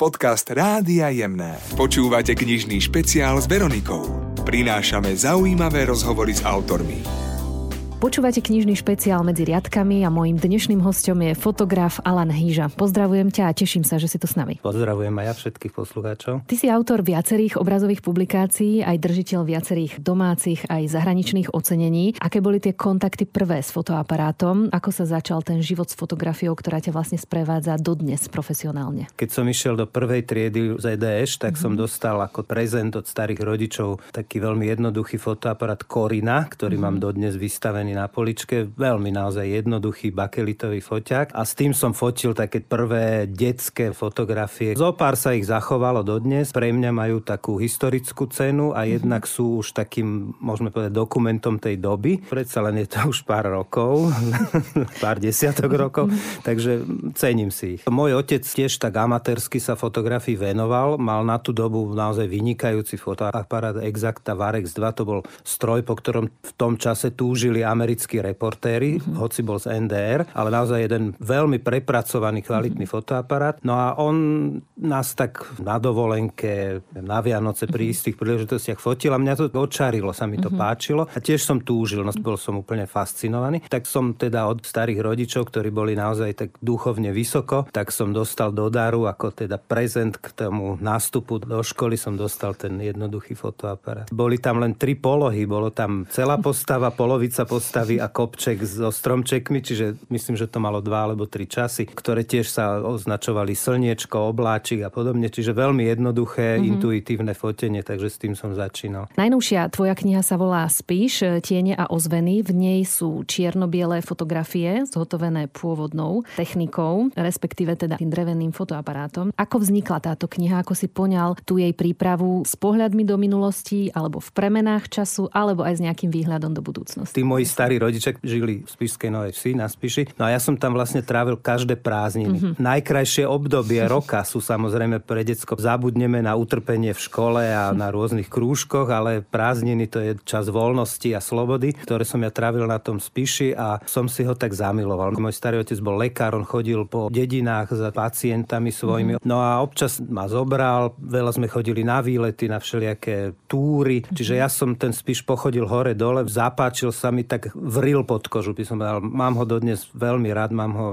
Podcast Rádia Jemné. Počúvate knižný špeciál s Veronikou. Prinášame zaujímavé rozhovory s autormi. Počúvate knižný špeciál medzi riadkami a mojím dnešným hostom je fotograf Alan Hýža. Pozdravujem ťa a teším sa, že si tu s nami. Pozdravujem aj ja všetkých poslucháčov. Ty si autor viacerých obrazových publikácií, aj držiteľ viacerých domácich aj zahraničných ocenení. Aké boli tie kontakty prvé s fotoaparátom? Ako sa začal ten život s fotografiou, ktorá ťa vlastne sprevádza dodnes profesionálne? Keď som išiel do prvej triedy z EDŠ, tak mm-hmm. som mhm. dostal ako prezent od starých rodičov taký veľmi jednoduchý fotoaparát Korina, ktorý mm-hmm. mám dodnes vystavený na poličke. Veľmi naozaj jednoduchý bakelitový foťák. A s tým som fotil také prvé detské fotografie. Zo pár sa ich zachovalo dodnes. Pre mňa majú takú historickú cenu a mhm. jednak sú už takým, môžeme povedať, dokumentom tej doby. Predsa len je to už pár rokov, pár desiatok rokov, mhm. takže cením si ich. Môj otec tiež tak amatérsky sa fotografii venoval. Mal na tú dobu naozaj vynikajúci fotoaparát Exacta Varex 2. To bol stroj, po ktorom v tom čase túžili americkí reportéri, mm-hmm. hoci bol z NDR, ale naozaj jeden veľmi prepracovaný, kvalitný mm-hmm. fotoaparát. No a on nás tak na dovolenke, na Vianoce pri mm-hmm. istých príležitostiach fotil a mňa to očarilo, sa mi to mm-hmm. páčilo a tiež som túžil, no bol som úplne fascinovaný. Tak som teda od starých rodičov, ktorí boli naozaj tak duchovne vysoko, tak som dostal do daru ako teda prezent k tomu nástupu do školy som dostal ten jednoduchý fotoaparát. Boli tam len tri polohy, bolo tam celá postava, polovica postava postavy a kopček so stromčekmi, čiže myslím, že to malo dva alebo tri časy, ktoré tiež sa označovali slniečko, obláčik a podobne, čiže veľmi jednoduché, mm-hmm. intuitívne fotenie, takže s tým som začínal. Najnovšia tvoja kniha sa volá Spíš, tiene a ozveny. V nej sú čierno-biele fotografie zhotovené pôvodnou technikou, respektíve teda tým dreveným fotoaparátom. Ako vznikla táto kniha, ako si poňal tú jej prípravu s pohľadmi do minulosti, alebo v premenách času, alebo aj s nejakým výhľadom do budúcnosti? Tí moji starí rodičia žili v Spišskej Novej Vsi, na Spiši. No a ja som tam vlastne trávil každé prázdniny. Mm-hmm. Najkrajšie obdobie roka sú samozrejme pre decko. Zabudneme na utrpenie v škole a na rôznych krúžkoch, ale prázdniny to je čas voľnosti a slobody, ktoré som ja trávil na tom Spiši a som si ho tak zamiloval. Môj starý otec bol lekár, on chodil po dedinách za pacientami svojimi. Mm-hmm. No a občas ma zobral, veľa sme chodili na výlety, na všelijaké túry, čiže ja som ten Spiš pochodil hore dole, zapáčil sa mi tak vril pod kožu, by som povedal. Mám ho dodnes veľmi rád, mám ho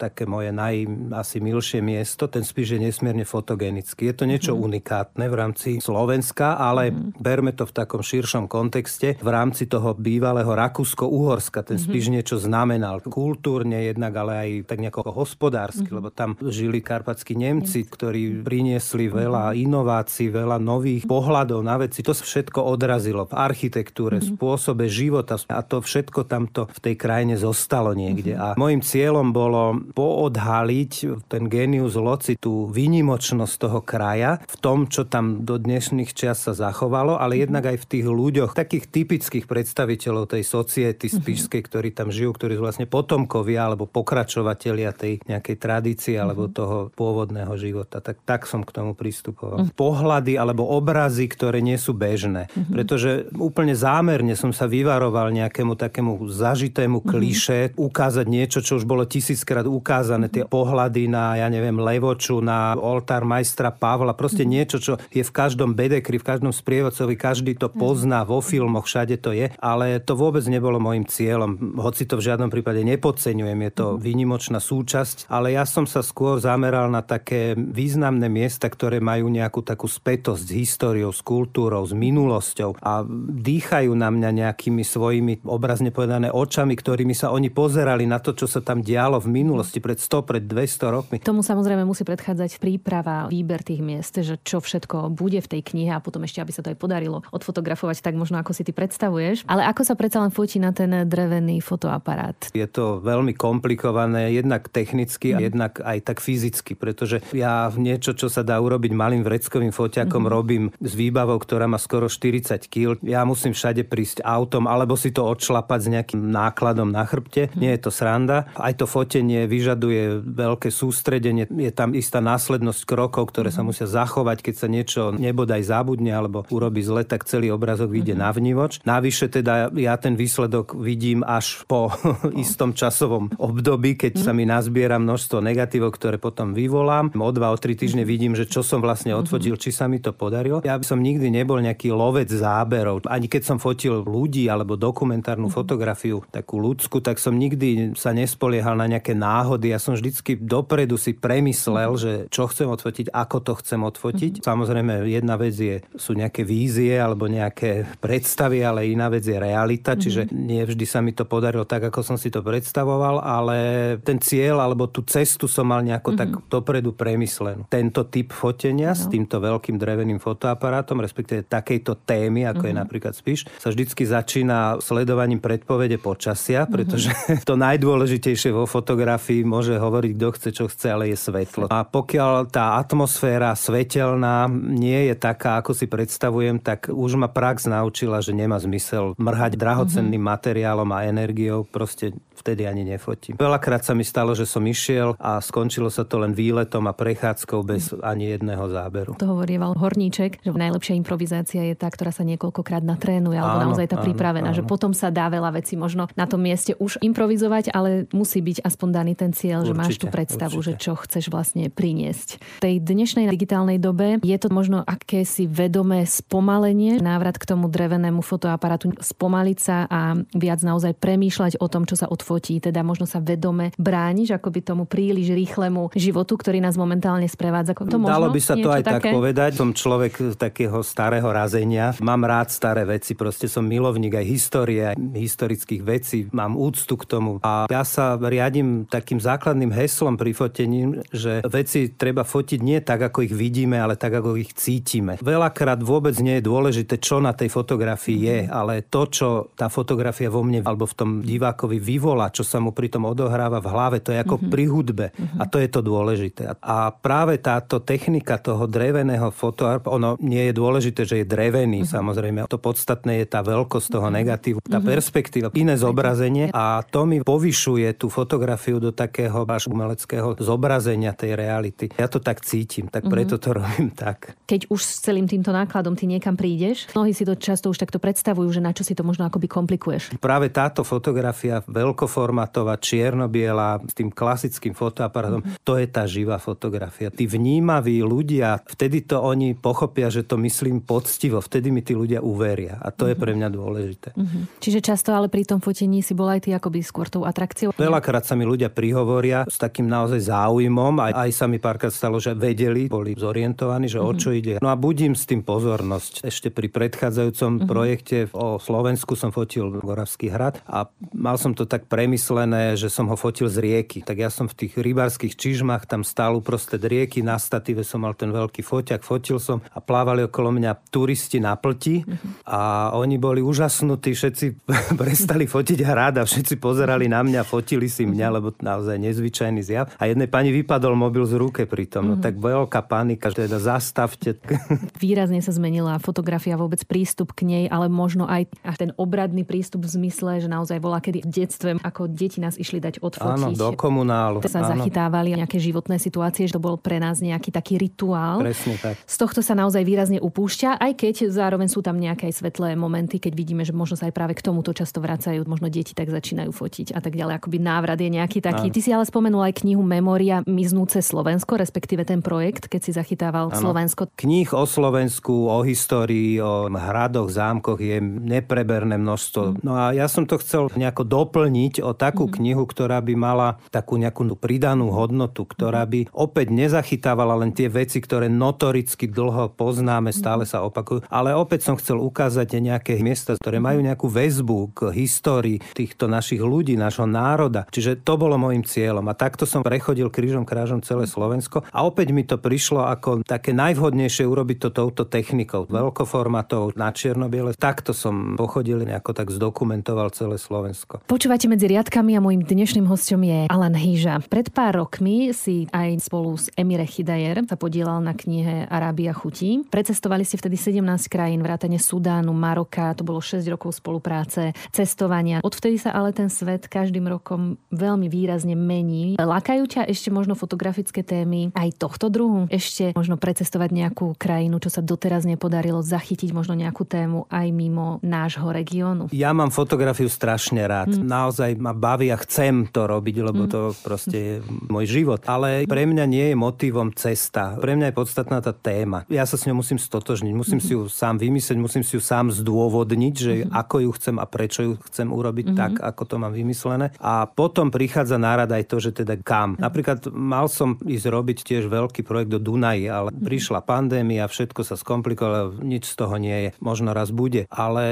také moje naj asi milšie miesto. Ten spíš je nesmierne fotogenický. Je to niečo mm. unikátne v rámci Slovenska, ale mm. berme to v takom širšom kontexte. V rámci toho bývalého Rakúsko-Uhorska ten spíš mm. niečo znamenal. Kultúrne jednak, ale aj tak nejako hospodársky, mm. lebo tam žili karpatskí Nemci, ktorí priniesli veľa inovácií, veľa nových pohľadov na veci. To sa všetko odrazilo v architektúre, spôsobe života. A to všetko tamto v tej krajine zostalo niekde. A môjim cieľom bolo poodhaliť ten genius loci, tú výnimočnosť toho kraja v tom, čo tam do dnešných čias sa zachovalo, ale jednak aj v tých ľuďoch, takých typických predstaviteľov tej society spíšskej, ktorí tam žijú, ktorí sú vlastne potomkovia alebo pokračovatelia tej nejakej tradície alebo toho pôvodného života. Tak, tak som k tomu pristupoval. Pohľady alebo obrazy, ktoré nie sú bežné. Pretože úplne zámerne som sa vyvaroval nejaké nejakému takému zažitému mhm. kliše, mm-hmm. ukázať niečo, čo už bolo tisíckrát ukázané, tie pohľady na, ja neviem, Levoču, na oltár majstra Pavla, proste mm-hmm. niečo, čo je v každom bedekri, v každom sprievodcovi, každý to mhm. pozná, vo filmoch, všade to je, ale to vôbec nebolo môjim cieľom, hoci to v žiadnom prípade nepodceňujem, je to výnimočná súčasť, ale ja som sa skôr zameral na také významné miesta, ktoré majú nejakú takú spätosť s históriou, s kultúrou, s minulosťou a dýchajú na mňa nejakými svojimi obrazne povedané očami, ktorými sa oni pozerali na to, čo sa tam dialo v minulosti pred 100, pred 200 rokmi. Tomu samozrejme musí predchádzať príprava, výber tých miest, že čo všetko bude v tej knihe a potom ešte, aby sa to aj podarilo odfotografovať tak možno, ako si ty predstavuješ. Ale ako sa predsa len fotí na ten drevený fotoaparát? Je to veľmi komplikované, jednak technicky a jednak aj tak fyzicky, pretože ja niečo, čo sa dá urobiť malým vreckovým foťakom, mm-hmm. robím s výbavou, ktorá má skoro 40 kg. Ja musím všade prísť autom, alebo si to šlapať s nejakým nákladom na chrbte. Nie je to sranda. Aj to fotenie vyžaduje veľké sústredenie. Je tam istá následnosť krokov, ktoré sa musia zachovať, keď sa niečo nebodaj zabudne alebo urobí zle, tak celý obrazok vyjde na vnívoč. Navyše teda ja ten výsledok vidím až po istom časovom období, keď sa mi nazbiera množstvo negatívov, ktoré potom vyvolám. O dva, o tri týždne vidím, že čo som vlastne odfotil, či sa mi to podarilo. Ja by som nikdy nebol nejaký lovec záberov. Ani keď som fotil ľudí alebo dokumentárnu fotografiu, takú ľudskú, tak som nikdy sa nespoliehal na nejaké náhody. Ja som vždycky dopredu si premyslel, že čo chcem odfotiť, ako to chcem odfotiť. Samozrejme, jedna vec je, sú nejaké vízie alebo nejaké predstavy, ale iná vec je realita, čiže nie vždy sa mi to podarilo tak, ako som si to predstavoval, ale ten cieľ alebo tú cestu som mal nejako mm-hmm. tak dopredu premyslenú. Tento typ fotenia no. s týmto veľkým dreveným fotoaparátom, respektíve takejto témy, ako mm-hmm. je napríklad spíš, sa vždycky začína sledovaním predpovede počasia, mhm. pretože mm-hmm. to najdôležitejšie vo fotografii môže hovoriť kto chce, čo chce, ale je svetlo. A pokiaľ tá atmosféra svetelná nie je taká, ako si predstavujem, tak už ma prax naučila, že nemá zmysel mrhať drahocenným mm-hmm. materiálom a energiou. Proste vtedy ani nefotím. Veľakrát sa mi stalo, že som išiel a skončilo sa to len výletom a prechádzkou bez ani jedného záberu. To hovorieval Horníček, že najlepšia improvizácia je tá, ktorá sa niekoľkokrát natrénuje, alebo áno, naozaj tá áno, pripravená, áno. že potom sa dá veľa vecí možno na tom mieste už improvizovať, ale musí byť aspoň daný ten cieľ, určite, že máš tú predstavu, určite. že čo chceš vlastne priniesť. V tej dnešnej digitálnej dobe je to možno akési vedomé spomalenie, návrat k tomu drevenému fotoaparátu, spomaliť sa a viac naozaj premýšľať o tom, čo sa od fotí, teda možno sa vedome brániš akoby tomu príliš rýchlemu životu, ktorý nás momentálne sprevádza. To možno, Dalo by sa to aj také? tak povedať. Som človek takého starého razenia. Mám rád staré veci, proste som milovník aj histórie, historických vecí. Mám úctu k tomu. A ja sa riadím takým základným heslom pri fotení, že veci treba fotiť nie tak, ako ich vidíme, ale tak, ako ich cítime. Veľakrát vôbec nie je dôležité, čo na tej fotografii je, ale to, čo tá fotografia vo mne alebo v tom divákovi vyvolá čo sa mu pritom odohráva v hlave. To je ako mm-hmm. pri hudbe. Mm-hmm. A to je to dôležité. A práve táto technika toho dreveného fotoarpa, ono nie je dôležité, že je drevený, mm-hmm. samozrejme. To podstatné je tá veľkosť toho mm-hmm. negatívu, tá mm-hmm. Perspektíva, iné zobrazenie a to mi povyšuje tú fotografiu do takého až umeleckého zobrazenia tej reality. Ja to tak cítim, tak preto to robím tak. Keď už s celým týmto nákladom ty niekam prídeš, mnohí si to často už takto predstavujú, že na čo si to možno akoby komplikuješ. Práve táto fotografia veľko veľkoformátová, čierno-biela, s tým klasickým fotoaparátom. Mm-hmm. To je tá živá fotografia. Tí vnímaví ľudia, vtedy to oni pochopia, že to myslím poctivo, vtedy mi tí ľudia uveria. A to mm-hmm. je pre mňa dôležité. Mm-hmm. Čiže často ale pri tom fotení si bol aj ty akoby skôr tou atrakciou? Veľakrát sa mi ľudia prihovoria s takým naozaj záujmom. Aj, aj sa mi párkrát stalo, že vedeli, boli zorientovaní, že mm-hmm. o čo ide. No a budím s tým pozornosť. Ešte pri predchádzajúcom mm-hmm. projekte o Slovensku som fotil Goravský hrad a mal som to tak pre premyslené, že som ho fotil z rieky. Tak ja som v tých rybárskych čižmách tam stál uprostred rieky, na statíve som mal ten veľký foťak, fotil som a plávali okolo mňa turisti na plti a oni boli úžasnutí, všetci prestali fotiť hrad a všetci pozerali na mňa, fotili si mňa, lebo naozaj nezvyčajný zjav. A jednej pani vypadol mobil z ruke pri tom. No tak veľká panika, teda zastavte. Výrazne sa zmenila fotografia, vôbec prístup k nej, ale možno aj ten obradný prístup v zmysle, že naozaj bola kedy v detstve ako deti nás išli dať odfotiť. Áno, do komunálu. Sa áno. zachytávali nejaké životné situácie, že to bol pre nás nejaký taký rituál. Presne tak. Z tohto sa naozaj výrazne upúšťa, aj keď zároveň sú tam nejaké svetlé momenty, keď vidíme, že možno sa aj práve k tomuto často vracajú, možno deti tak začínajú fotiť a tak ďalej. Akoby návrat je nejaký taký. Áno. Ty si ale spomenul aj knihu Memória Miznúce Slovensko, respektíve ten projekt, keď si zachytával áno. Slovensko. Kníh o Slovensku, o histórii, o hradoch, zámkoch je nepreberné množstvo. Mm. No a ja som to chcel nejako doplniť o takú mm-hmm. knihu, ktorá by mala takú nejakú pridanú hodnotu, ktorá by opäť nezachytávala len tie veci, ktoré notoricky dlho poznáme, stále sa opakujú, ale opäť som chcel ukázať nejaké miesta, ktoré majú nejakú väzbu k histórii týchto našich ľudí, nášho národa. Čiže to bolo môjim cieľom. A takto som prechodil krížom krážom celé Slovensko a opäť mi to prišlo ako také najvhodnejšie urobiť to touto technikou. Veľkoformatov na čiernobiele. Takto som pochodil nejako tak zdokumentoval celé Slovensko. Počúvate medzi riadkami a môjim dnešným hostom je Alan Hýža. Pred pár rokmi si aj spolu s Emire Chidajer sa podielal na knihe Arábia chutí. Precestovali ste vtedy 17 krajín, vrátane Sudánu, Maroka, to bolo 6 rokov spolupráce. Rôzne cestovania. Odvtedy sa ale ten svet každým rokom veľmi výrazne mení. Lakajú ťa ešte možno fotografické témy aj tohto druhu? Ešte možno precestovať nejakú krajinu, čo sa doteraz nepodarilo, zachytiť možno nejakú tému aj mimo nášho regiónu? Ja mám fotografiu strašne rád. Mm. Naozaj ma baví a chcem to robiť, lebo mm. to proste je môj život. Ale pre mňa nie je motivom cesta. Pre mňa je podstatná tá téma. Ja sa s ňou musím stotožniť, musím mm. si ju sám vymyslieť, musím si ju sám zdôvodniť, že mm. ako ju chcem a prečo ju chcem urobiť mm. tak, ako to mám vymyslené. A potom prichádza nárad aj to, že teda kam. Mm. Napríklad mal som ísť robiť tiež veľký projekt do Dunaji, ale mm. prišla pandémia, všetko sa skomplikovalo, nič z toho nie je. Možno raz bude. Ale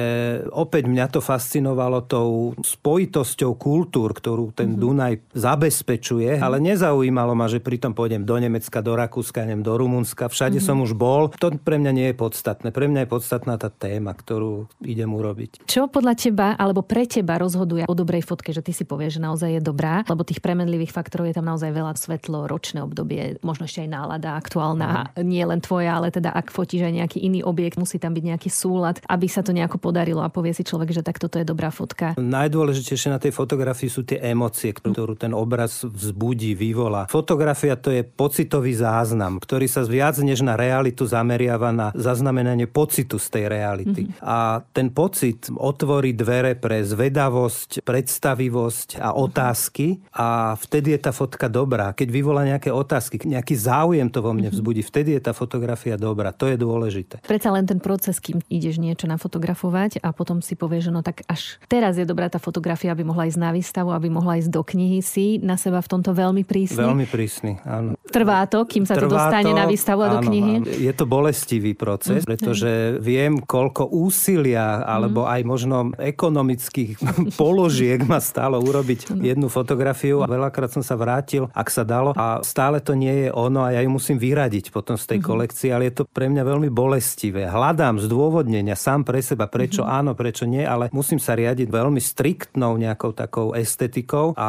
opäť mňa to fascinovalo tou spojitosťou kultúr, ktorú ten mm. Dunaj zabezpečuje, ale nezaujímalo ma, že pritom pôjdem do Nemecka, do Rakúska, neviem, do Rumunska, všade mm. som už bol. To pre mňa nie je podstatné. Pre mňa je podstatná tá téma, ktorú idem urobiť. Čo podľa teba alebo pre teba rozhoduje o dobrej fotke, že ty si povieš, že naozaj je dobrá, lebo tých premenlivých faktorov je tam naozaj veľa svetlo, ročné obdobie, možno ešte aj nálada aktuálna, mm. nie len tvoja, ale teda ak fotíš aj nejaký iný objekt, musí tam byť nejaký súlad, aby sa to nejako podarilo a povie si človek, že tak toto je dobrá fotka. Najdôležitejšie na tej fotografii sú tie emócie, ktorú ten obraz vzbudí, vyvolá. Fotografia to je pocitový záznam, ktorý sa viac než na realitu zameriava na zaznamenanie pocitu z tej reality. Mm-hmm. A ten pocit otvorí dvere pre zvedavosť, predstavivosť a otázky a vtedy je tá fotka dobrá. Keď vyvolá nejaké otázky, nejaký záujem to vo mne mhm. vzbudí, vtedy je tá fotografia dobrá. To je dôležité. Predsa len ten proces, kým ideš niečo nafotografovať a potom si povieš, že no tak až teraz je dobrá tá fotografia, aby mohla ísť na výstavu, aby mohla ísť do knihy, si na seba v tomto veľmi prísny. Veľmi prísny, áno. Trvá to, kým sa Trvá to dostane to, na výstavu a áno, do knihy? Áno. Je to bolestivý proces, mm. pretože viem, koľko úsilia alebo aj možno ekonomických položiek ma stálo urobiť jednu fotografiu a veľakrát som sa vrátil, ak sa dalo a stále to nie je ono a ja ju musím vyradiť potom z tej mm. kolekcie, ale je to pre mňa veľmi bolestivé. Hľadám zdôvodnenia sám pre seba, prečo mm. áno, prečo nie, ale musím sa riadiť veľmi striktnou nejakou takou estetikou a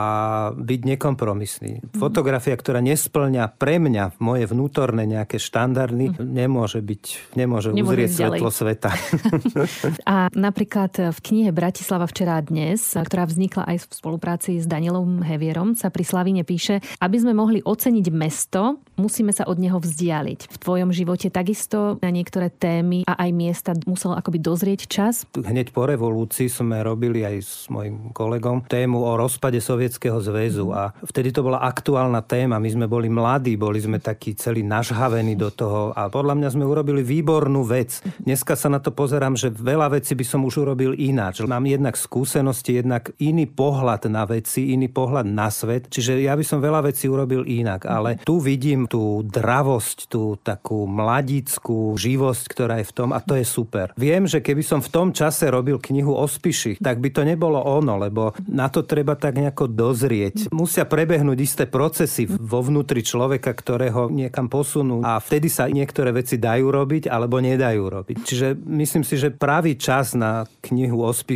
byť nekompromisný. Mm. Fotografia, ktorá nesplňa pre mňa moje vnútorné nejaké štandardy, nemôže byť, nemôže, nemôže uzrieť svetlo sveta. a napríklad v knihe Bratislava včera a dnes, ktorá vznikla aj v spolupráci s Danielom Hevierom, sa pri Slavine píše, aby sme mohli oceniť mesto, musíme sa od neho vzdialiť. V tvojom živote takisto na niektoré témy a aj miesta musel akoby dozrieť čas? Hneď po revolúcii sme robili aj s mojim kolegom tému o rozpade Sovietskeho zväzu a vtedy to bola aktuálna téma. My sme boli mladí, boli sme takí celí nažhavení do toho a podľa mňa sme urobili výbornú vec. Dneska sa na to pozerám, že veľa vecí by som už urobil ináč. Mám jednak skúsenosti, jednak iný pohľad na veci, iný pohľad na svet. Čiže ja by som veľa vecí urobil inak, ale tu vidím tú dravosť, tú takú mladickú živosť, ktorá je v tom a to je super. Viem, že keby som v tom čase robil knihu o Spiši, tak by to nebolo ono, lebo na to treba tak nejako dozrieť. Musia prebehnúť isté procesy vo vnútri človeka, ktoré ho niekam posunú a vtedy sa niektoré veci dajú robiť alebo nedajú robiť. Čiže myslím si, že pravý čas na knihu o Spiši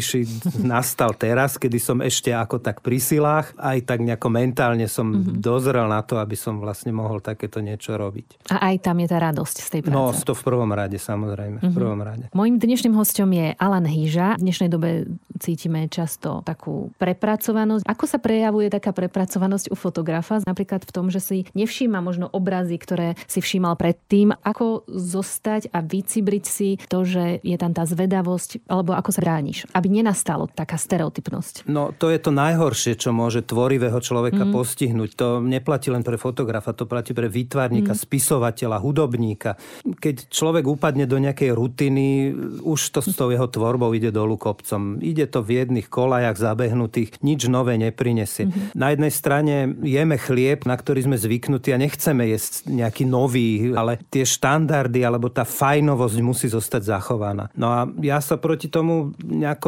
nastal teraz, kedy som ešte ako tak pri silách, aj tak nejako mentálne som mm-hmm. dozrel na to, aby som vlastne mohol takéto niečo robiť. A aj tam je tá radosť z tej no, práce. No, to v prvom rade, samozrejme. Mm-hmm. V mhm. prvom rade. Mojím dnešným hostom je Alan Hýža. V dnešnej dobe cítime často takú prepracovanosť. Ako sa prejavuje taká prepracovanosť u fotografa? Napríklad v tom, že si nevšíma možno obrazy, ktoré si všímal predtým. Ako zostať a vycibriť si to, že je tam tá zvedavosť, alebo ako sa brániš, aby nenastalo taká stereotypnosť? No, to je to najhoršie, čo môže tvorivého človeka mm. postihnúť. To neplatí len pre fotografa, to platí pre výtvarníka, mm. spisovateľa, hudobníka. Keď človek upadne do nejakej rutiny, už to s tou jeho tvorbou ide dolu kopcom. Ide to v jedných kolajach zabehnutých, nič nové neprinesie. Mm-hmm. Na jednej strane jeme chlieb, na ktorý sme zvyknutí a nechceme jesť nejaký nový, ale tie štandardy alebo tá fajnovosť musí zostať zachovaná. No a ja sa proti tomu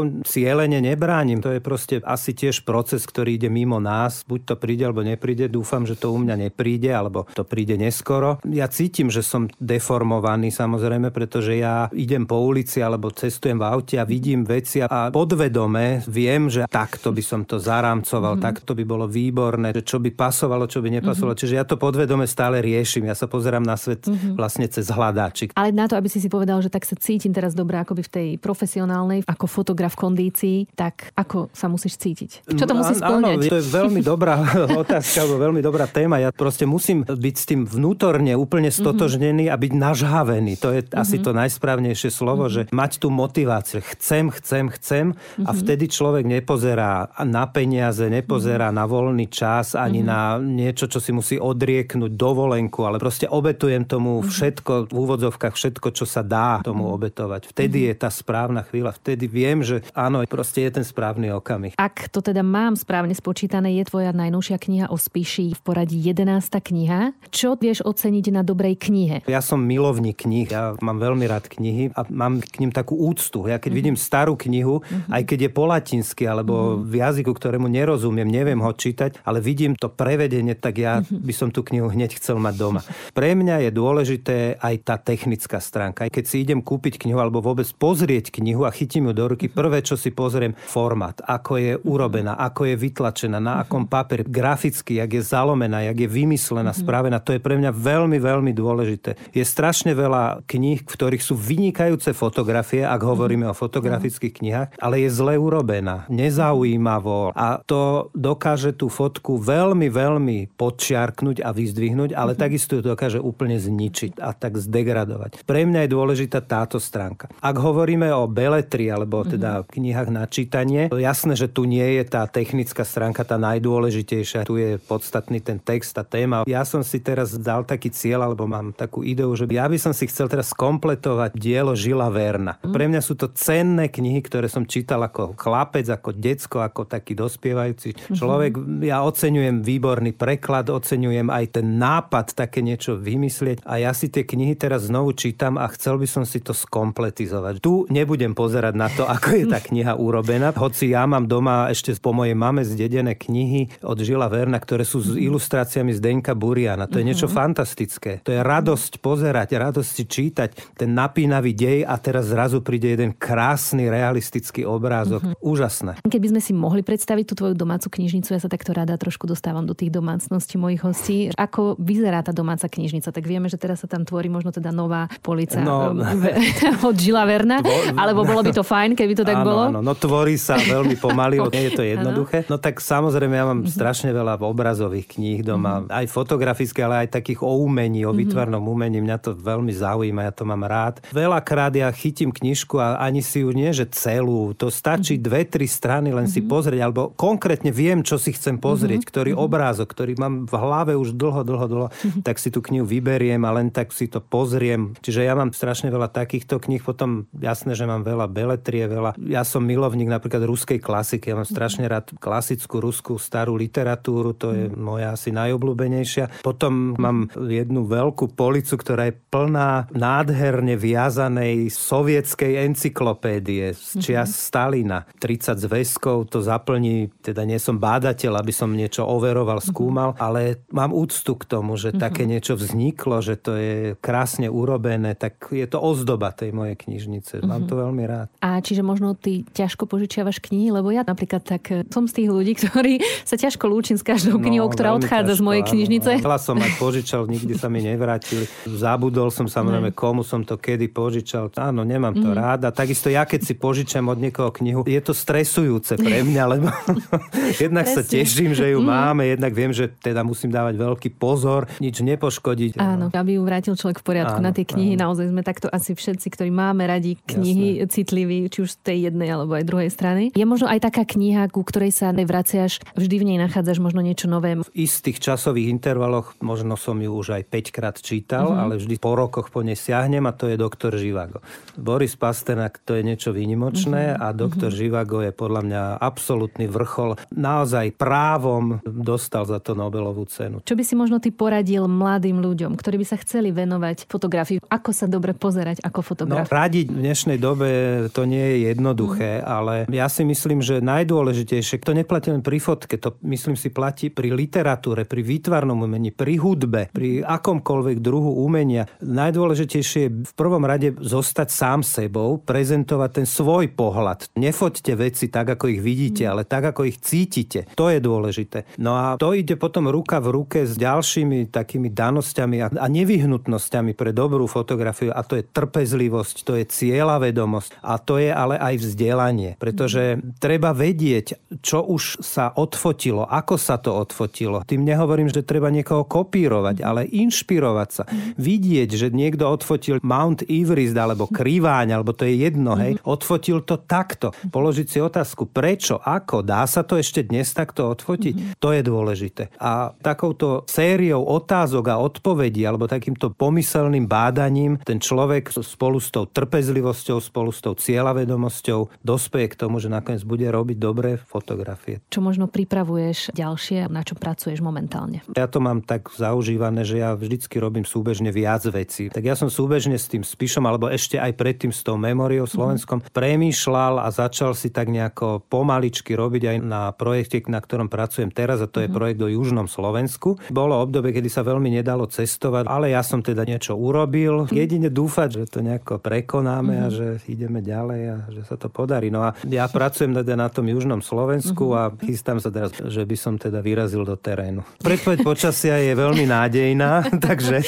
nejakom cieľene nebránim. To je proste asi tiež proces, ktorý ide mimo nás. Buď to príde alebo nepríde. Dúfam, že to u mňa nepríde, alebo to príde neskoro. Ja cítim, že som deformovaný samozrejme, pretože ja idem po ulici alebo cestujem v aute a vidím veci a podvedome viem, že takto by som to zarámcoval, mm-hmm. takto by bolo výborné, že čo by pasovalo, čo by nepasovalo. Mm-hmm. Čiže ja to podvedome stále riešim. Ja sa pozerám na svet mm-hmm. vlastne cez hľadáčik. Ale na to, aby si si povedal, že tak sa cítim teraz dobre akoby v tej profesionálnej, ako fotograf v kondícii, tak ako sa musíš cítiť? Čo to musí splňať? Áno, to je veľmi dobrá otázka, alebo veľmi dobrá téma. Ja proste musím byť s tým vnútorne úplne mhm. stotožnený a byť nažhavený. To je mm-hmm. asi to najsprávnejšie slovo, mm-hmm. že mať tú motiváciu. Chcem, chcem, chcem mm-hmm. a mhm. vtedy človek nepozerá na peniaze, nepozerá mm-hmm. na voľný čas, ani mm-hmm. na niečo, čo si musí odrieknúť, dovolenku, ale proste obetujem tomu mm-hmm. všetko, v úvodzovkách všetko, čo sa dá tomu obetovať. Vtedy mm-hmm. je tá správna chvíľa, vtedy viem, že áno, proste je ten správny okamih. Ak to teda mám správne spočítané, je tvoja najnovšia kniha o spíši v poradí 11. kniha. Čo vieš oceniť na dobrej knihe? Ja som milovník kníh, ja mám veľmi rád knihy a mám k ním takú úctu. Ja keď mm-hmm. vidím starú knihu, mm-hmm. aj keď je po latinsky alebo mm-hmm. v jazyku, ktorému nerozumiem, neviem ho čítať, ale vidím to prevedenie, tak ja mm-hmm. by som tú knihu hneď chcel mať doma. Pre mňa je dôležité aj tá technická stránka. Aj keď si idem kúpiť knihu alebo vôbec pozrieť knihu a chytím ju do ruky, prvé, čo si pozriem, formát, ako je urobená, ako je vytlačená, na akom papier, graficky, jak je zalomená, jak je vymyslená, spravená. To je pre mňa veľmi, veľmi dôležité. Je strašne veľa kníh, v ktorých sú vynikajúce fotografie, ak hovoríme o fotografických knihách, ale je zle urobená, nezaujímavo a to dokáže tú fotku veľmi, veľmi podčiarknúť a vyzdvihnúť, ale takisto ju dokáže úplne zničiť a tak zdegradovať. Pre mňa je dôležitá táto stránka. Ak hovoríme o beletri alebo teda v knihách na čítanie, jasné, že tu nie je tá technická stránka tá najdôležitejšia. Tu je podstatný ten text, tá téma. Ja som si teraz dal taký cieľ, alebo mám takú ideu, že ja by som si chcel teraz kompletovať dielo Žila Verna. Pre mňa sú to cenné knihy, ktoré som čítal ako chlapec, ako decko, ako taký dospievajúci človek. Ja oceňujem výborný preklad, oceňujem aj ten nápad také niečo vymyslieť a ja si tie knihy teraz znovu čítam a chcel by som si to skompletizovať. Tu nebudem pozerať na to, ako je tá kniha urobená. Hoci ja mám doma ešte po mojej mame zdedené knihy od Žila Verna, ktoré sú s ilustráciami z Denka Buriana. To je niečo mhm. fantastické. To je radosť pozerať, radosť si čítať ten napínavý dej a teraz zrazu príde jeden krásny realistický obrázok. Uh-huh. Úžasné. Keby sme si mohli predstaviť tú tvoju domácu knižnicu, ja sa takto rada trošku dostávam do tých domácností mojich hostí. Ako vyzerá tá domáca knižnica? Tak vieme, že teraz sa tam tvorí možno teda nová polica no, od Žila Verna, Tvo... alebo bolo by to fajn, keby to tak áno, bolo? Áno, no tvorí sa veľmi pomaly, nie je to jednoduché. No tak samozrejme, ja mám strašne veľa obrazových kníh doma, mm-hmm. aj fotografické, ale aj takých o umení, o mm-hmm. výtvarnom umení. Mňa to veľmi zaujíma, ja to mám rád. Veľakrát ja chytím knižku a ani si ju nie, že celú. To stačí mm-hmm. dve, tri strany len mm-hmm. si pozrieť, alebo konkrétne viem, čo si chcem pozrieť, mm-hmm. ktorý mm-hmm. obrázok, ktorý mám v hlave už dlho, dlho, dlho, mm-hmm. tak si tú knihu vyberiem a len tak si to pozriem. Čiže ja mám strašne veľa takýchto kníh, potom jasné, že mám veľa beletrie, veľa. Ja som milovník napríklad ruskej klasiky, ja mám strašne rád klasickú ruskú starú literatúru, to je moja asi najobľúbenejšia. Potom mám jednu veľkú policu, ktorá je plná nádherne viazanej sovietskej encyklopédie z čias mm-hmm. Stalina. 30 zväzkov to zaplní, teda nie som bádateľ, aby som niečo overoval, skúmal, mm-hmm. ale mám úctu k tomu, že mm-hmm. také niečo vzniklo, že to je krásne urobené, tak je to ozdoba tej mojej knižnice. Mám to veľmi rád. A čiže možno ty ťažko požičiavaš knihy, lebo ja napríklad tak eh, som z tých ľudí, ktorí sa ťažko lúčim s každou no, knihou, ktorá odchádza ťažko, z mojej knižnice. Veľa som aj požičal, nikdy sa mi nevrátili. Zabudol som samozrejme, ne. komu som to kedy požičal. Áno, nemám to mm. rád. A takisto ja, keď si požičam od niekoho knihu, je to stresujúce pre mňa, lebo jednak sa teším, že ju mm. máme, jednak viem, že teda musím dávať veľký pozor, nič nepoškodiť. Áno, aby ju vrátil človek v poriadku áno, na tie knihy. Áno. Naozaj sme takto asi všetci, ktorí máme radi knihy, Jasné. citliví, či už z tej jednej alebo aj druhej strany. Je možno aj taká kniha, ku ktorej sa vraciaš, vždy v nej nachádzaš možno niečo nové. V istých časových intervaloch možno som ju už aj 5 krát čítal, mm-hmm. ale vždy po rokoch po nej siahnem a to je doktor Živago. Boris Pasternak to je niečo výnimočné mm-hmm. a doktor mm-hmm. Živago je podľa mňa absolútny vrchol. Naozaj právom dostal za to Nobelovú cenu. Čo by si možno ty poradil mladým ľuďom, ktorí by sa chceli venovať fotografii? Ako sa dobre pozerať ako fotograf? No, radiť v dnešnej dobe to nie je jednoduché, mm-hmm. ale ja si myslím, že najdôležitejšie, to neplatí len pri fotke, to myslím si platí pri literatúre, pri výtvarnom umení, pri hudbe, pri akomkoľvek druhu umenia. Najdôležitejšie je v prvom rade zostať sám sebou, prezentovať ten svoj pohľad. Nefoďte veci tak, ako ich vidíte, ale tak, ako ich cítite. To je dôležité. No a to ide potom ruka v ruke s ďalšími takými danosťami a nevyhnutnosťami pre dobrú fotografiu a to je trpezlivosť, to je cieľavedomosť a to je ale aj aj vzdelanie, pretože treba vedieť, čo už sa odfotilo, ako sa to odfotilo. Tým nehovorím, že treba niekoho kopírovať, ale inšpirovať sa. Vidieť, že niekto odfotil Mount Everest alebo Kriváň, alebo to je jedno, hej, odfotil to takto. Položiť si otázku, prečo, ako, dá sa to ešte dnes takto odfotiť? To je dôležité. A takouto sériou otázok a odpovedí, alebo takýmto pomyselným bádaním, ten človek spolu s tou trpezlivosťou, spolu s tou cieľavedomosťou dospeje k tomu, že nakoniec bude robiť dobré fotografie. Čo možno pripravuješ ďalšie, na čo pracuješ momentálne? Ja to mám tak zaužívané, že ja vždycky robím súbežne viac vecí. Tak ja som súbežne s tým spišom, alebo ešte aj predtým s tou memóriou slovenskom, mm. premýšľal a začal si tak nejako pomaličky robiť aj na projekte, na ktorom pracujem teraz, a to je mm. projekt o Južnom Slovensku. Bolo obdobie, kedy sa veľmi nedalo cestovať, ale ja som teda niečo urobil. Jedine dúfať, že to nejako prekonáme mm. a že ideme ďalej a že sa to podarí. No a ja pracujem teda na tom južnom Slovensku a chystám sa teraz, že by som teda vyrazil do terénu. Predpoveď počasia je veľmi nádejná, takže...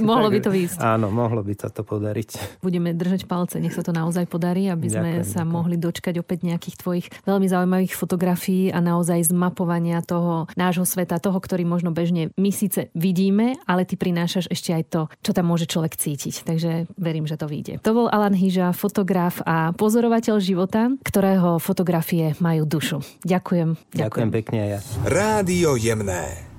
mohlo by to výjsť. Áno, mohlo by sa to podariť. Budeme držať palce, nech sa to naozaj podarí, aby sme ďakujem, sa ďakujem. mohli dočkať opäť nejakých tvojich veľmi zaujímavých fotografií a naozaj zmapovania toho nášho sveta, toho, ktorý možno bežne my síce vidíme, ale ty prinášaš ešte aj to, čo tam môže človek cítiť. Takže verím, že to vyjde. To bol Alan Hyža, fotograf a pozorovateľ života, ktorého fotografie majú dušu. Ďakujem. Ďakujem, ďakujem pekne ja. Rádio jemné.